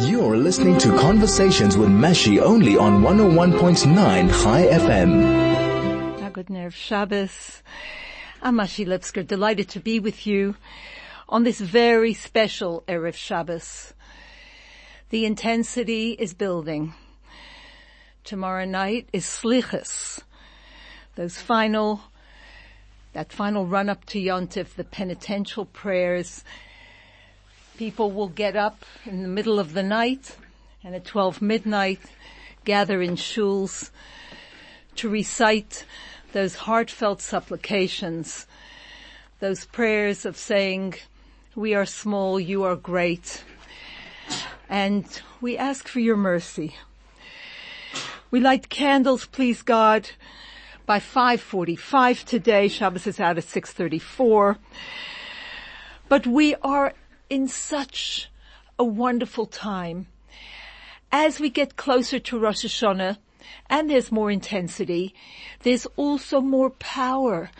You're listening to Conversations with Mashi only on 101.9 Chai FM. Good Erev Shabbos. I'm Mashi Lipsker, delighted to be with you on this very special Erev Shabbos. The intensity is building. Tomorrow night is Slichas. Those final, that final run up to Yontif, the penitential prayers People will get up in the middle of the night and at 12 midnight gather in shuls to recite those heartfelt supplications, those prayers of saying, we are small, you are great, and we ask for your mercy. We light candles, please God, by 5.45 today. Shabbos is out at 6.34. But we are in such a wonderful time. As we get closer to Rosh Hashanah, and there's more intensity, there's also more power.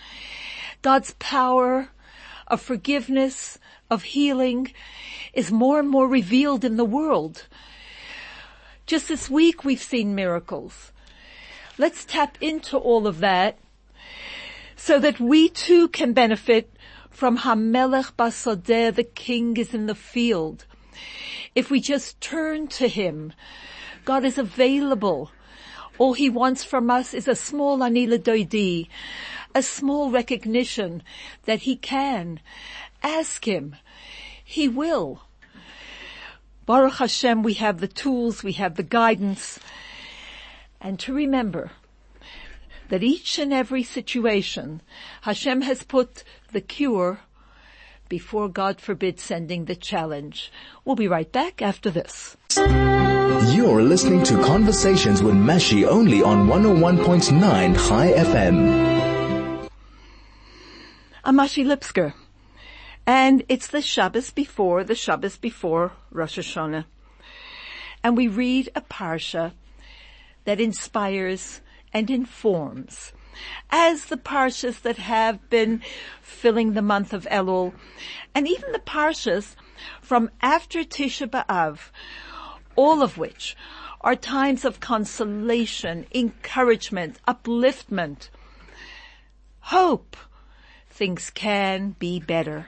God's power of forgiveness, of healing is more and more revealed in the world. Just this week we've seen miracles. Let's tap into all of that so that we too can benefit from Hamelech Basodeh, the king is in the field. If we just turn to him, God is available. All he wants from us is a small anila doidi, a small recognition that he can. Ask him. He will. Baruch Hashem, we have the tools, we have the guidance, and to remember that each and every situation, Hashem has put the cure before God forbid sending the challenge. We'll be right back after this. You're listening to Conversations with Mashi only on 101.9 Chai FM. I'm Mashi Lipsker. And it's the Shabbos before, the Shabbos before Rosh Hashanah. And we read a parsha that inspires and informs as the parshas that have been filling the month of Elul, and even the parshas from after Tisha B'Av, all of which are times of consolation, encouragement, upliftment, hope. Things can be better.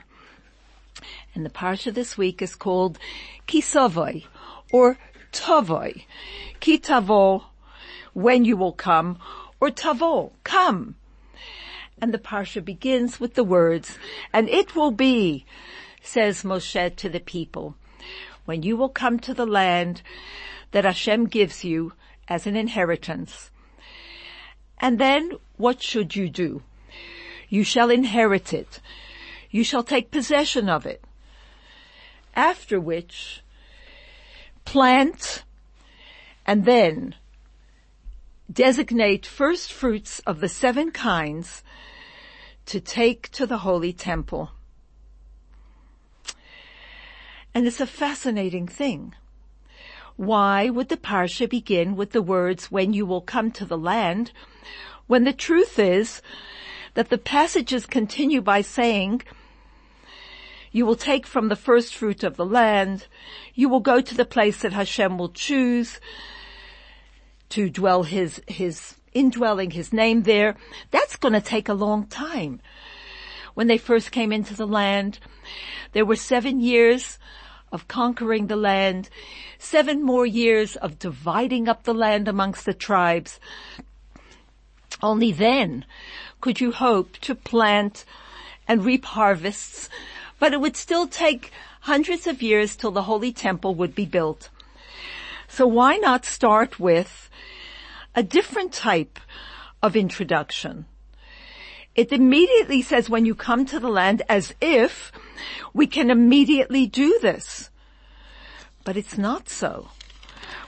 And the parsha this week is called Kisavoy or Tavoy. Kitavo, when you will come, or tavo, come. And the parsha begins with the words, and it will be, says Moshe to the people, when you will come to the land that Hashem gives you as an inheritance. And then what should you do? You shall inherit it. You shall take possession of it. After which, plant, and then designate first fruits of the seven kinds to take to the holy temple. And it's a fascinating thing. Why would the parsha begin with the words, when you will come to the land, when the truth is that the passages continue by saying, you will take from the first fruit of the land, you will go to the place that Hashem will choose, to dwell his, his indwelling his name there. That's going to take a long time. When they first came into the land, there were seven years of conquering the land, seven more years of dividing up the land amongst the tribes. Only then could you hope to plant and reap harvests, but it would still take hundreds of years till the holy temple would be built. So why not start with a different type of introduction. It immediately says when you come to the land as if we can immediately do this. But it's not so.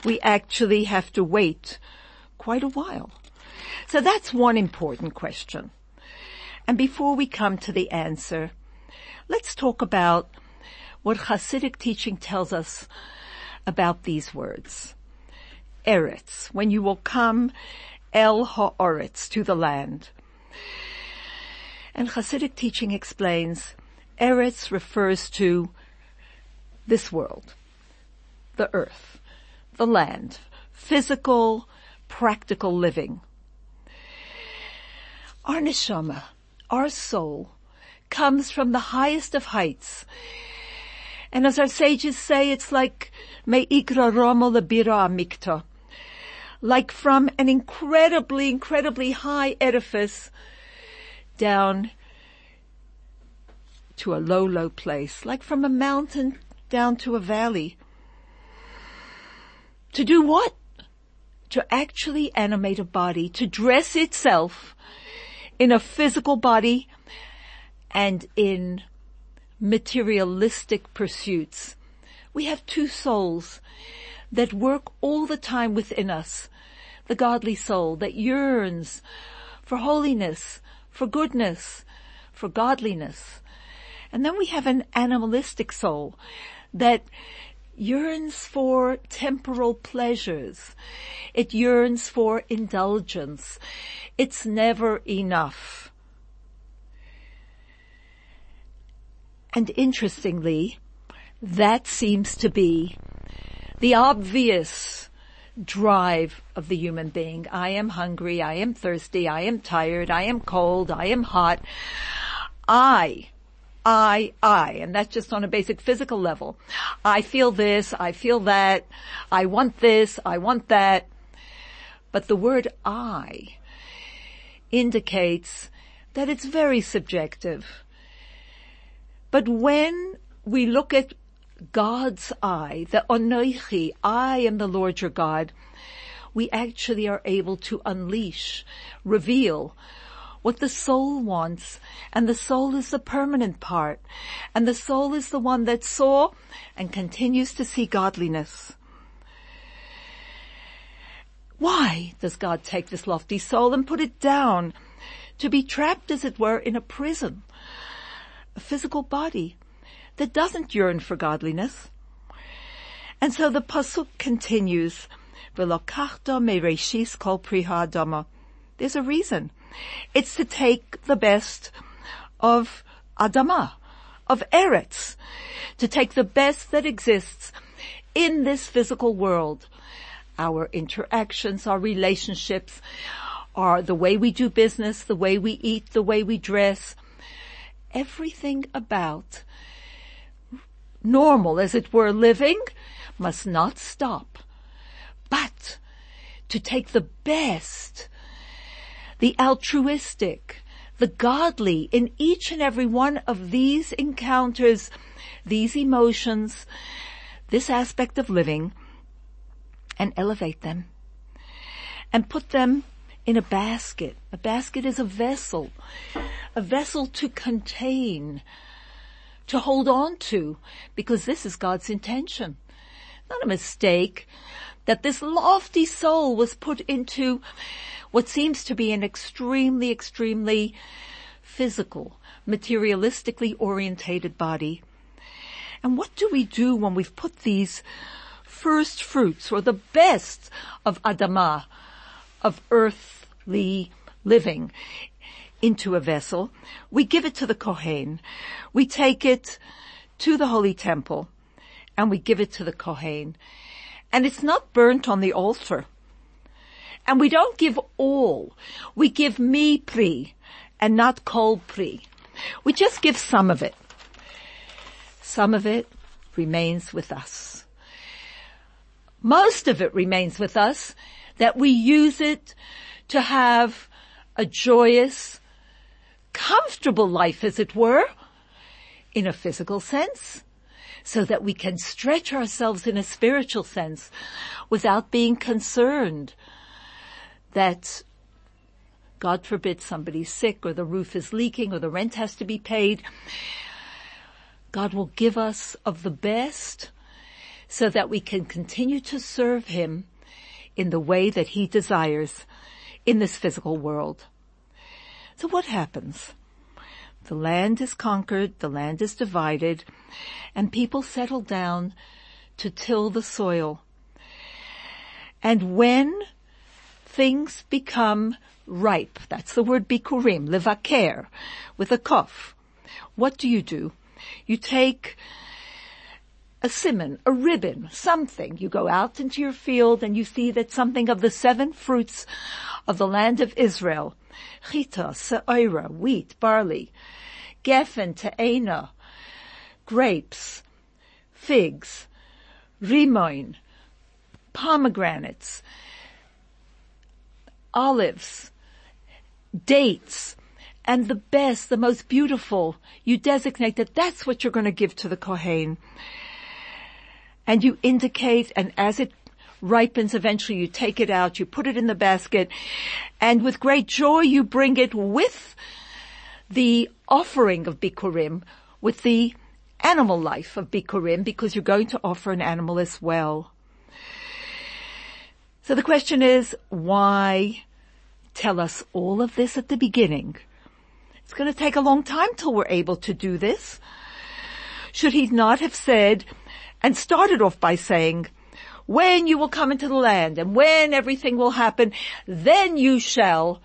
We actually have to wait quite a while. So that's one important question. And before we come to the answer, let's talk about what Hasidic teaching tells us about these words. Eretz, when you will come El Ha'oretz, to the land. And Hasidic teaching explains, Eretz refers to this world. the earth, the land, physical, practical living. Our neshama, our soul, comes from the highest of heights. And as our sages say, it's like me'ikra romo lebira mikta. Like from an incredibly, incredibly high edifice down to a low, low place. Like from a mountain down to a valley. To do what? To actually animate a body, to dress itself in a physical body and in materialistic pursuits. We have two souls that work all the time within us. The godly soul that yearns for holiness, for goodness, for godliness. And then we have an animalistic soul that yearns for temporal pleasures. It yearns for indulgence. It's never enough. And interestingly, that seems to be the obvious drive of the human being. I am hungry, I am thirsty, I am tired, I am cold, I am hot. I, I, I, and that's just on a basic physical level. I feel this, I feel that, I want this, I want that. But the word I indicates that it's very subjective. But when we look at God's eye, the Onoichi, I am the Lord your God, we actually are able to unleash, reveal what the soul wants. And the soul is the permanent part. And the soul is the one that saw and continues to see godliness. Why does God take this lofty soul and put it down to be trapped as it were in a prison? A physical body that doesn't yearn for godliness. And so the pasuk continues, kol There's a reason. It's to take the best of Adama, of Eretz, to take the best that exists in this physical world. Our interactions, our relationships, are the way we do business, the way we eat, the way we dress, everything about normal, as it were, living must not stop, but to take the best, the altruistic, the godly in each and every one of these encounters, these emotions, this aspect of living, and elevate them and put them in a basket. A basket is a vessel, a vessel to contain, to hold on to, because this is God's intention. Not a mistake that this lofty soul was put into what seems to be an extremely, extremely physical, materialistically orientated body. And what do we do when we've put these first fruits or the best of Adamah, of earthly living into a vessel. We give it to the Kohen. We take it to the Holy Temple and we give it to the Kohen. And it's not burnt on the altar. And we don't give all. We give me pri and not kol pri. We just give some of it. Some of it remains with us. Most of it remains with us that we use it to have a joyous, comfortable life as it were, in a physical sense, so that we can stretch ourselves in a spiritual sense without being concerned that God forbid somebody's sick or the roof is leaking or the rent has to be paid. God will give us of the best so that we can continue to serve Him in the way that He desires in this physical world. So what happens? The land is conquered, the land is divided, and people settle down to till the soil. And when things become ripe, that's the word bikurim, levaker, with a kof, what do you do? You take a simon, a ribbon, something. You go out into your field and you see that something of the seven fruits of the land of Israel, chita, se'ira, wheat, barley, geffen, te'ena, grapes, figs, rimoin, pomegranates, olives, dates, and the best, the most beautiful, you designate that that's what you're going to give to the Kohen. And you indicate, and as it ripens, eventually you take it out, you put it in the basket, and with great joy you bring it with the offering of Bikurim, with the animal life of Bikurim, because you're going to offer an animal as well. So the question is, why tell us all of this at the beginning? It's going to take a long time till we're able to do this. Should he not have said, and started off by saying, when you will come into the land and when everything will happen, then you shall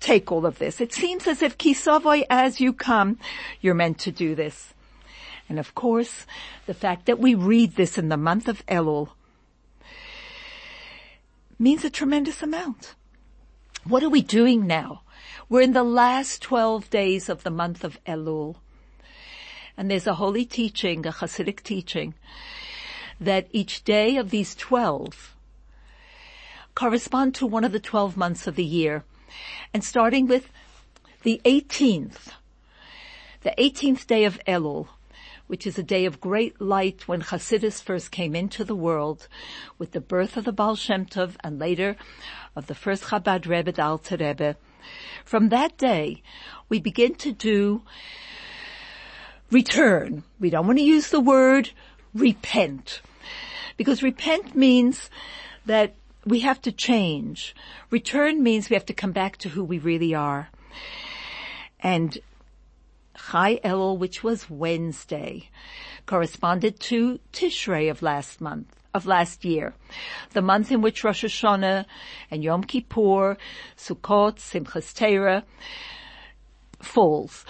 take all of this. It seems as if kisavoy as you come, you're meant to do this. And of course, the fact that we read this in the month of Elul means a tremendous amount. What are we doing now? We're in the last 12 days of the month of Elul. And there's a holy teaching, a Hasidic teaching, that each day of these 12 correspond to one of the 12 months of the year. And starting with the 18th, the 18th day of Elul, which is a day of great light when Hasidus first came into the world with the birth of the Baal Shem Tov and later of the first Chabad Rebbe, the Alter Rebbe. From that day, we begin to do return. We don't want to use the word repent because repent means that we have to change. Return means we have to come back to who we really are. And Chai Elul, which was Wednesday, corresponded to Tishrei of last month, of last year, the month in which Rosh Hashanah and Yom Kippur, Sukkot, Simchas Torah, falls.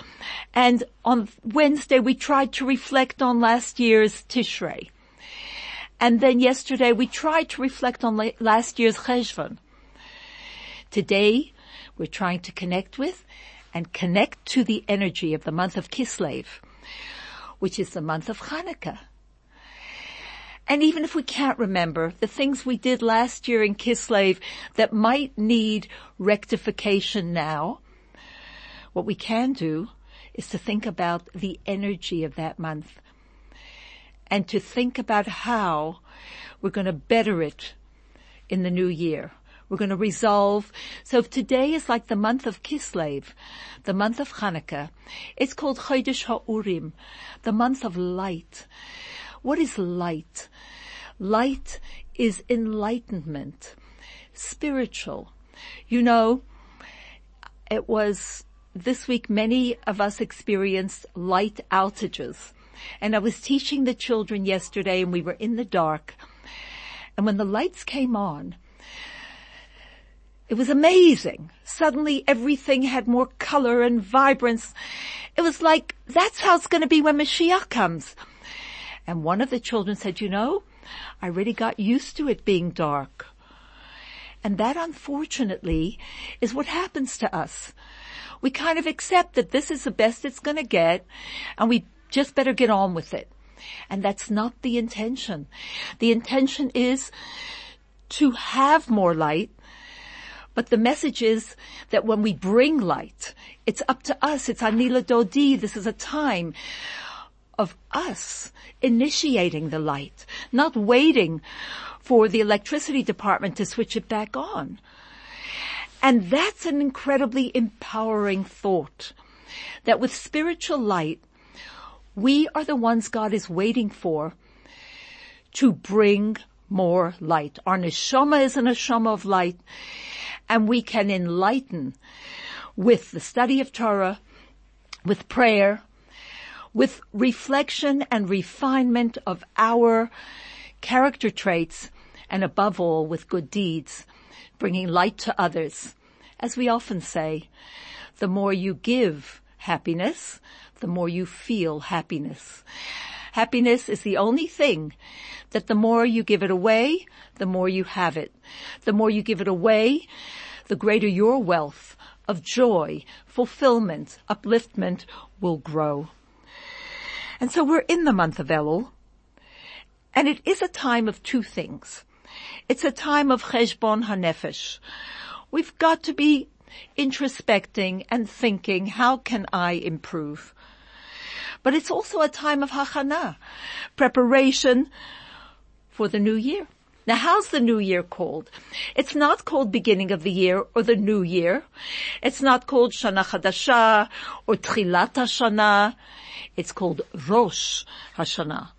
And on Wednesday we tried to reflect on last year's Tishrei. And then yesterday we tried to reflect on last year's Cheshvan. Today we're trying to connect with and connect to the energy of the month of Kislev, which is the month of Hanukkah. And even if we can't remember the things we did last year in Kislev that might need rectification now, what we can do is to think about the energy of that month and to think about how we're going to better it in the new year. We're going to resolve. So if today is like the month of Kislev, the month of Hanukkah, it's called Chodesh HaUrim, the month of light. What is light? Light is enlightenment, spiritual. You know, it was this week many of us experienced light outages. And I was teaching the children yesterday and we were in the dark. And when the lights came on, it was amazing. Suddenly everything had more color and vibrance. It was like, that's how it's going to be when Mashiach comes. And one of the children said, you know, I really got used to it being dark. And that unfortunately is what happens to us. We kind of accept that this is the best it's going to get and we just better get on with it. And that's not the intention. The intention is to have more light but the message is that when we bring light, it's up to us. It's Anila Dodi. This is a time of us initiating the light, not waiting for the electricity department to switch it back on. And that's an incredibly empowering thought that with spiritual light, we are the ones God is waiting for to bring more light. Our neshama is a neshama of light and we can enlighten with the study of Torah, with prayer, with reflection and refinement of our character traits, and above all with good deeds, bringing light to others. As we often say, the more you give happiness, the more you feel happiness. Happiness is the only thing that the more you give it away, the more you have it. The more you give it away, the greater your wealth of joy, fulfillment, upliftment will grow. And so we're in the month of Elul, and it is a time of two things. It's a time of cheshbon hanefesh. We've got to be introspecting and thinking, how can I improve? But it's also a time of hachana, preparation for the new year. Now how's the new year called? It's not called beginning of the year or the new year. It's not called Shana Chadasha or Tchilat Shana. It's called Rosh Hashanah.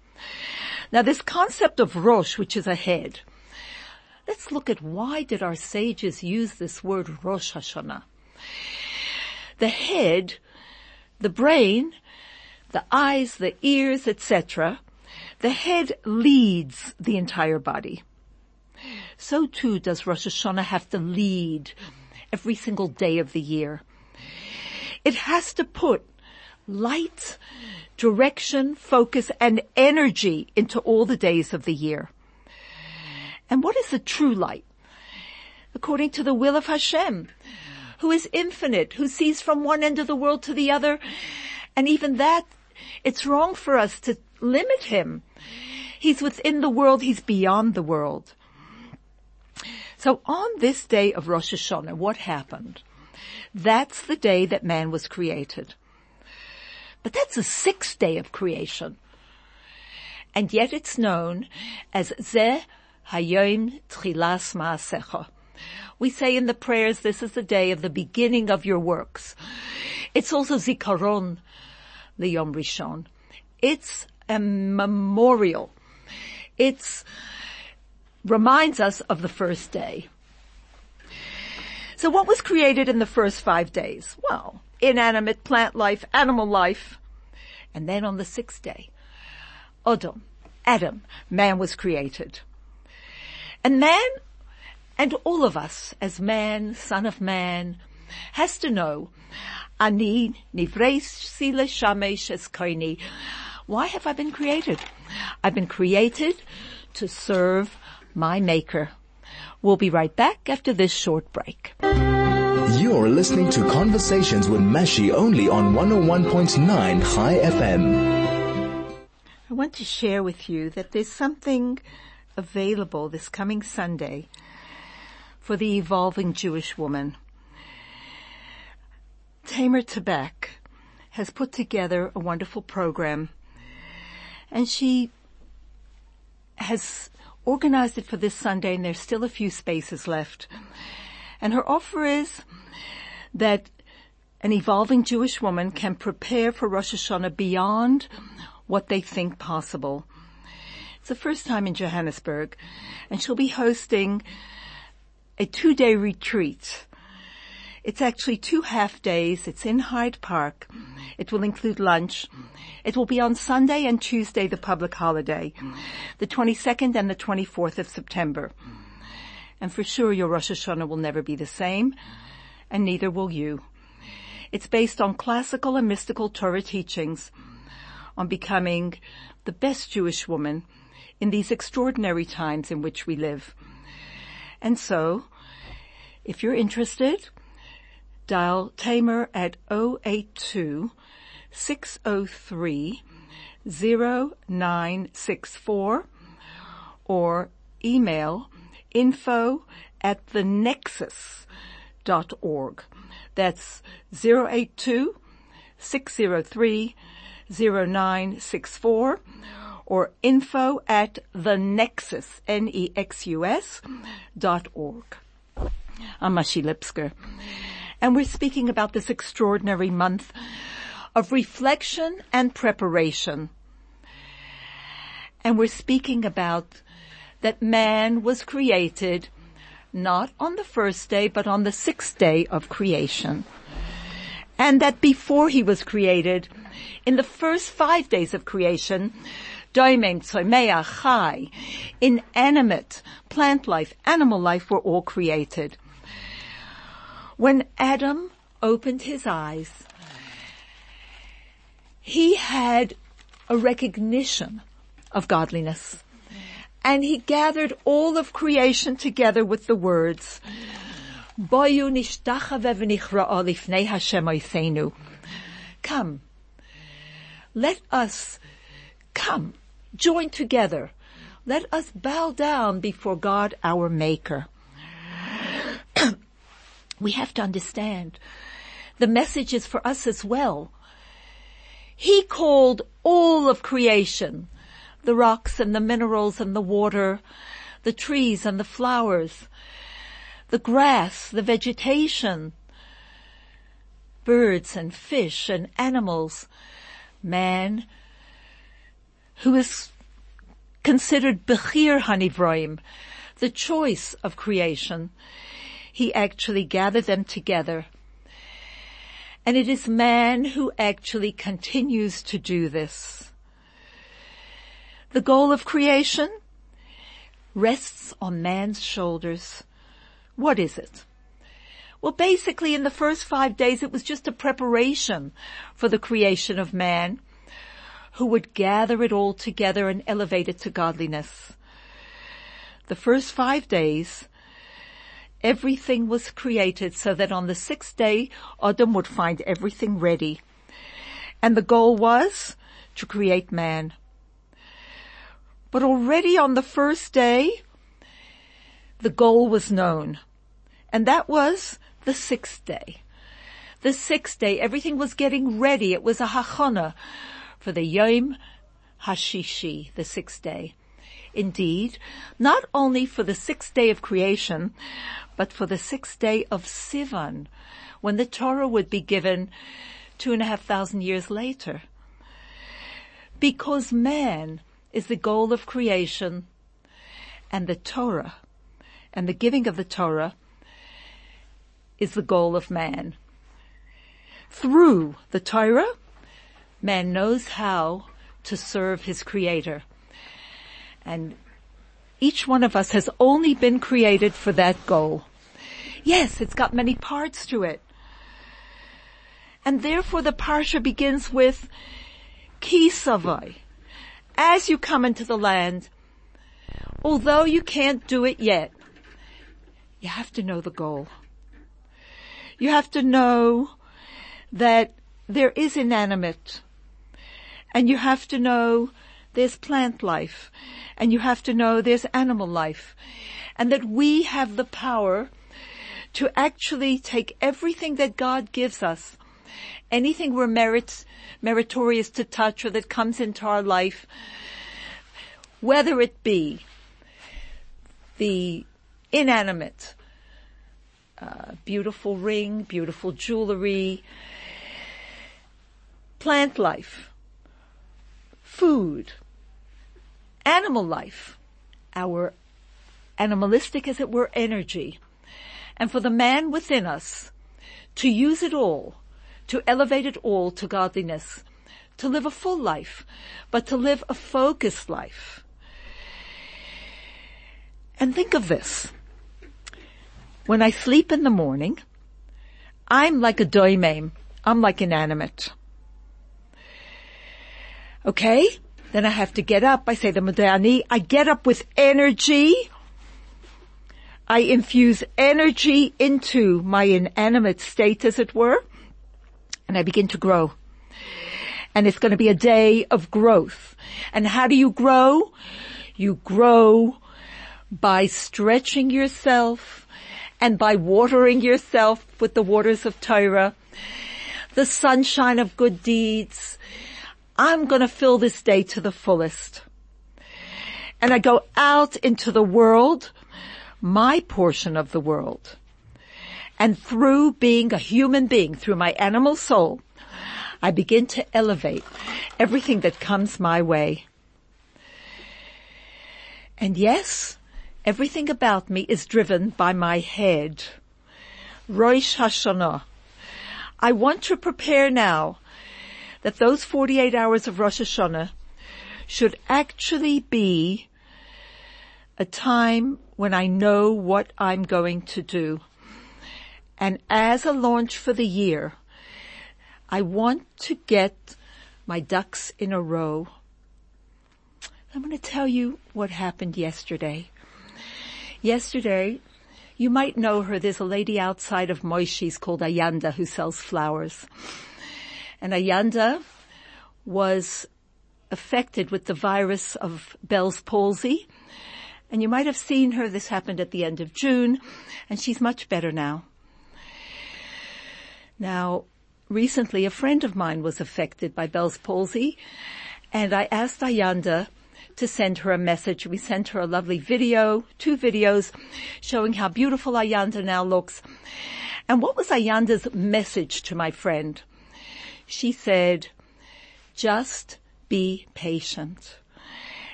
Now this concept of Rosh, which is a head, let's look at why did our sages use this word Rosh Hashanah? The head, the brain, the eyes, the ears, etc., the head leads the entire body so too does Rosh Hashanah have to lead every single day of the year. It has to put light, direction, focus, and energy into all the days of the year. And what is the true light? According to the will of Hashem, who is infinite, who sees from one end of the world to the other, and even that, it's wrong for us to limit him. He's within the world, he's beyond the world. So on this day of Rosh Hashanah, what happened? That's the day that man was created. But that's the sixth day of creation. And yet it's known as Zeh Hayom Tchilas Ma'asecha. We say in the prayers, this is the day of the beginning of your works. It's also Zikaron, the Yom Rishon. It's a memorial. It's reminds us of the first day. So what was created in the first five days? Well, inanimate plant life, animal life. And then on the sixth day, Adam, Adam, man was created. And man, and all of us as man, son of man, has to know, Ani nivreisi leshamesh es Why have I been created? I've been created to serve my maker. We'll be right back after this short break. You're listening to Conversations with Mashi only on 101.9 Chai FM. I want to share with you that there's something available this coming Sunday for the evolving Jewish woman. Tamer Tabak has put together a wonderful program and she has organized it for this Sunday and there's still a few spaces left. And her offer is that an evolving Jewish woman can prepare for Rosh Hashanah beyond what they think possible. The first time in Johannesburg and she'll be hosting a two day retreat it's actually two half days. It's in Hyde Park. It will include lunch. It will be on Sunday and Tuesday, the public holiday, the 22nd and the 24th of September. And for sure your Rosh Hashanah will never be the same, and neither will you. It's based on classical and mystical Torah teachings on becoming the best Jewish woman in these extraordinary times in which we live. And so, if you're interested, dial Tamer at 082 603 0964 or email info at the nexus.org. That's 082 603 0964 or info at the nexus, dot org. I'm Mashi Lipsker. And we're speaking about this extraordinary month of reflection and preparation. And we're speaking about that man was created not on the first day, but on the sixth day of creation. And that before he was created, in the first five days of creation, Inanimate, plant life, animal life were all created. When Adam opened his eyes, he had a recognition of godliness. And he gathered all of creation together with the words, Come, let us come, join together. Let us bow down before God our Maker. we have to understand the message is for us as well. He called all of creation, the rocks and the minerals and the water, the trees and the flowers, the grass, the vegetation, birds and fish and animals, man, who is considered Bechir Hanivroim, the choice of creation. He actually gathered them together. And it is man who actually continues to do this. The goal of creation rests on man's shoulders. What is it? Well, basically in the first five days it was just a preparation for the creation of man who would gather it all together and elevate it to godliness. The first five days, everything was created so that on the sixth day, Adam would find everything ready. And the goal was to create man. But already on the first day, the goal was known. And that was the sixth day. The sixth day, everything was getting ready. It was a hachana for the Yom Hashishi, the sixth day. Indeed, not only for the sixth day of creation, but for the sixth day of Sivan, when the Torah would be given two and a half thousand years later. Because man is the goal of creation and the Torah and the giving of the Torah is the goal of man. Through the Torah, man knows how to serve his creator. And each one of us has only been created for that goal. Yes, it's got many parts to it. And therefore the parsha begins with Kisavai. As you come into the land, although you can't do it yet, you have to know the goal. You have to know that there is inanimate and you have to know there's plant life. And you have to know there's animal life. And that we have the power to actually take everything that God gives us, anything we're merit, meritorious to touch or that comes into our life, whether it be the inanimate, uh, beautiful ring, beautiful jewelry, plant life, food, animal life, our animalistic as it were energy, and for the man within us to use it all, to elevate it all to godliness, to live a full life, but to live a focused life. And think of this. When I sleep in the morning, I'm like a doimim. I'm like inanimate. Okay? Then I have to get up. I say the Modeh Ani. I get up with energy. I infuse energy into my inanimate state, as it were, and I begin to grow. And it's going to be a day of growth. And how do you grow? You grow by stretching yourself, and by watering yourself with the waters of Torah, the sunshine of good deeds. I'm going to fill this day to the fullest. And I go out into the world, my portion of the world. And through being a human being, through my animal soul, I begin to elevate everything that comes my way. And yes, Everything about me is driven by my head. Rosh Hashanah. I want to prepare now that those 48 hours of Rosh Hashanah should actually be a time when I know what I'm going to do. And as a launch for the year, I want to get my ducks in a row. I'm going to tell you what happened yesterday. Yesterday, you might know her. There's a lady outside of Moishi's called Ayanda who sells flowers. And Ayanda was affected with the virus of Bell's palsy. And you might have seen her. This happened at the end of June and she's much better now. Now, recently a friend of mine was affected by Bell's palsy and I asked Ayanda to send her a message. We sent her a lovely video, two videos showing how beautiful Ayanda now looks. And what was Ayanda's message to my friend? She said, just be patient.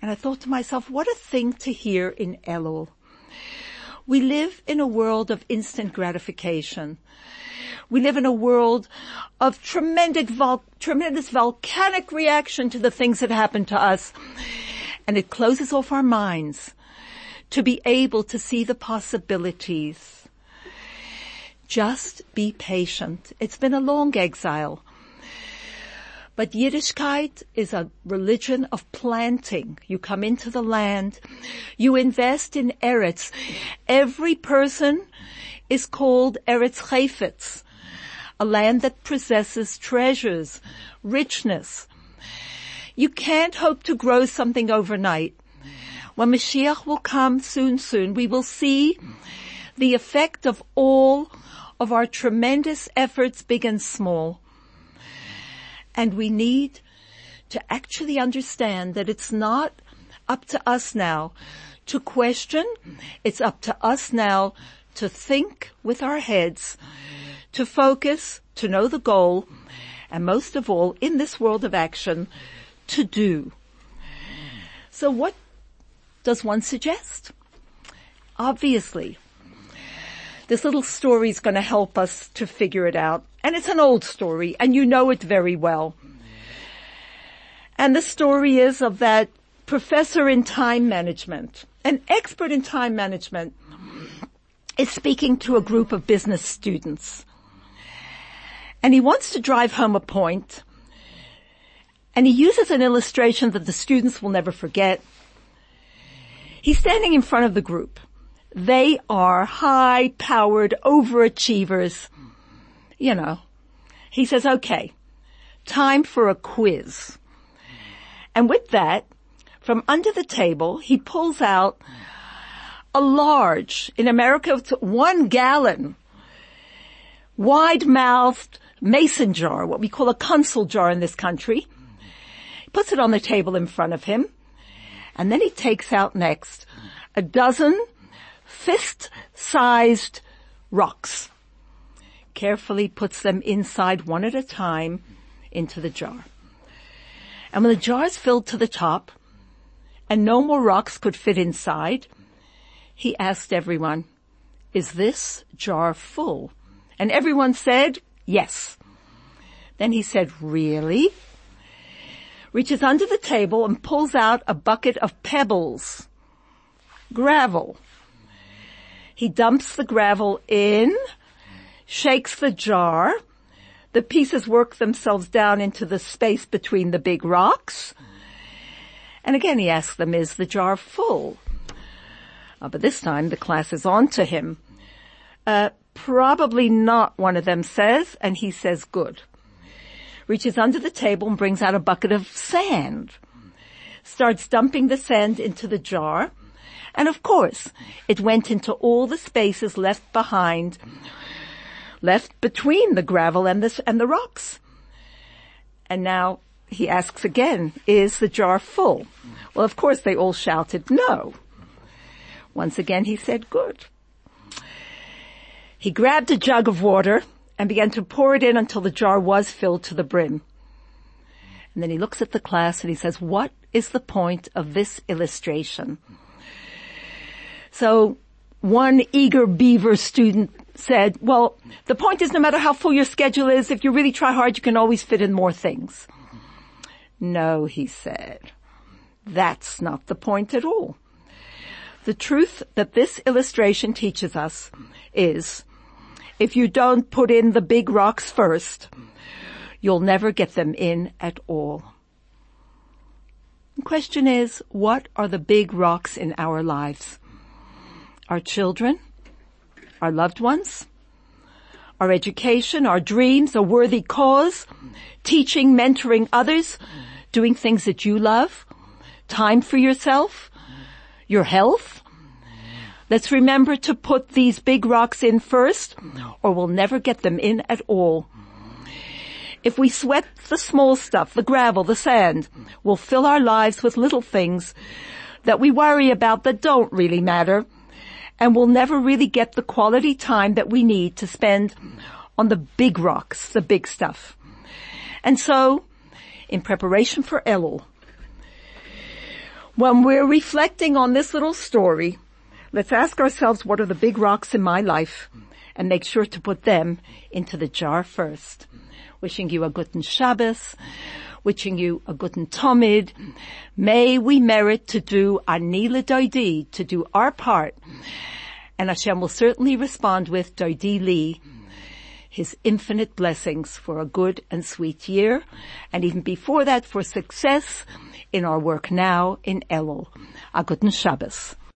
And I thought to myself, what a thing to hear in Elul. We live in a world of instant gratification. We live in a world of tremendous, vol- tremendous volcanic reaction to the things that happen to us. And it closes off our minds to be able to see the possibilities. Just be patient. It's been a long exile. But Yiddishkeit is a religion of planting. You come into the land, you invest in Eretz. Every person is called Eretz Chayfetz a land that possesses treasures, richness. You can't hope to grow something overnight. When Mashiach will come soon, soon, we will see the effect of all of our tremendous efforts, big and small. And we need to actually understand that it's not up to us now to question. It's up to us now to think with our heads to focus, to know the goal, and most of all, in this world of action, to do. So what does one suggest? Obviously, this little story is going to help us to figure it out. And it's an old story, and you know it very well. And the story is of that professor in time management, an expert in time management, is speaking to a group of business students. And he wants to drive home a point. And he uses an illustration that the students will never forget. He's standing in front of the group. They are high powered overachievers. You know. He says, okay, time for a quiz. And with that, from under the table, he pulls out a large, in America, it's one gallon, wide-mouthed mason jar, what we call a Consol jar in this country. He puts it on the table in front of him. And then he takes out next a dozen fist-sized rocks. Carefully puts them inside one at a time into the jar. And when the jar is filled to the top and no more rocks could fit inside, he asked everyone, is this jar full? And everyone said, Yes. Then he said, really? Reaches under the table and pulls out a bucket of pebbles. Gravel. He dumps the gravel in, shakes the jar. The pieces work themselves down into the space between the big rocks. And again he asks them, is the jar full? Uh, but this time the class is on to him. Uh, Probably not, one of them says, and he says good. Reaches under the table and brings out a bucket of sand. Starts dumping the sand into the jar. And of course, it went into all the spaces left behind, left between the gravel and the, and the rocks. And now he asks again, is the jar full? Well, of course they all shouted no. Once again he said good. He grabbed a jug of water and began to pour it in until the jar was filled to the brim. And then he looks at the class and he says, what is the point of this illustration? So one eager beaver student said, well, the point is no matter how full your schedule is, if you really try hard, you can always fit in more things. No, he said. That's not the point at all. The truth that this illustration teaches us is if you don't put in the big rocks first, you'll never get them in at all. The question is, what are the big rocks in our lives? Our children? Our loved ones? Our education? Our dreams? A worthy cause? Teaching, mentoring others? Doing things that you love? Time for yourself? Your health? Let's remember to put these big rocks in first or we'll never get them in at all. If we sweat the small stuff, the gravel, the sand, we'll fill our lives with little things that we worry about that don't really matter and we'll never really get the quality time that we need to spend on the big rocks, the big stuff. And so, in preparation for Elul, when we're reflecting on this little story, let's ask ourselves what are the big rocks in my life and make sure to put them into the jar first. Wishing you a guten Shabbos, wishing you a good and Tomid. May we merit to do Ani L'Doidi, to do our part. And Hashem will certainly respond with Doidi Li, his infinite blessings for a good and sweet year, and even before that for success in our work now in Elul. A guten Shabbos.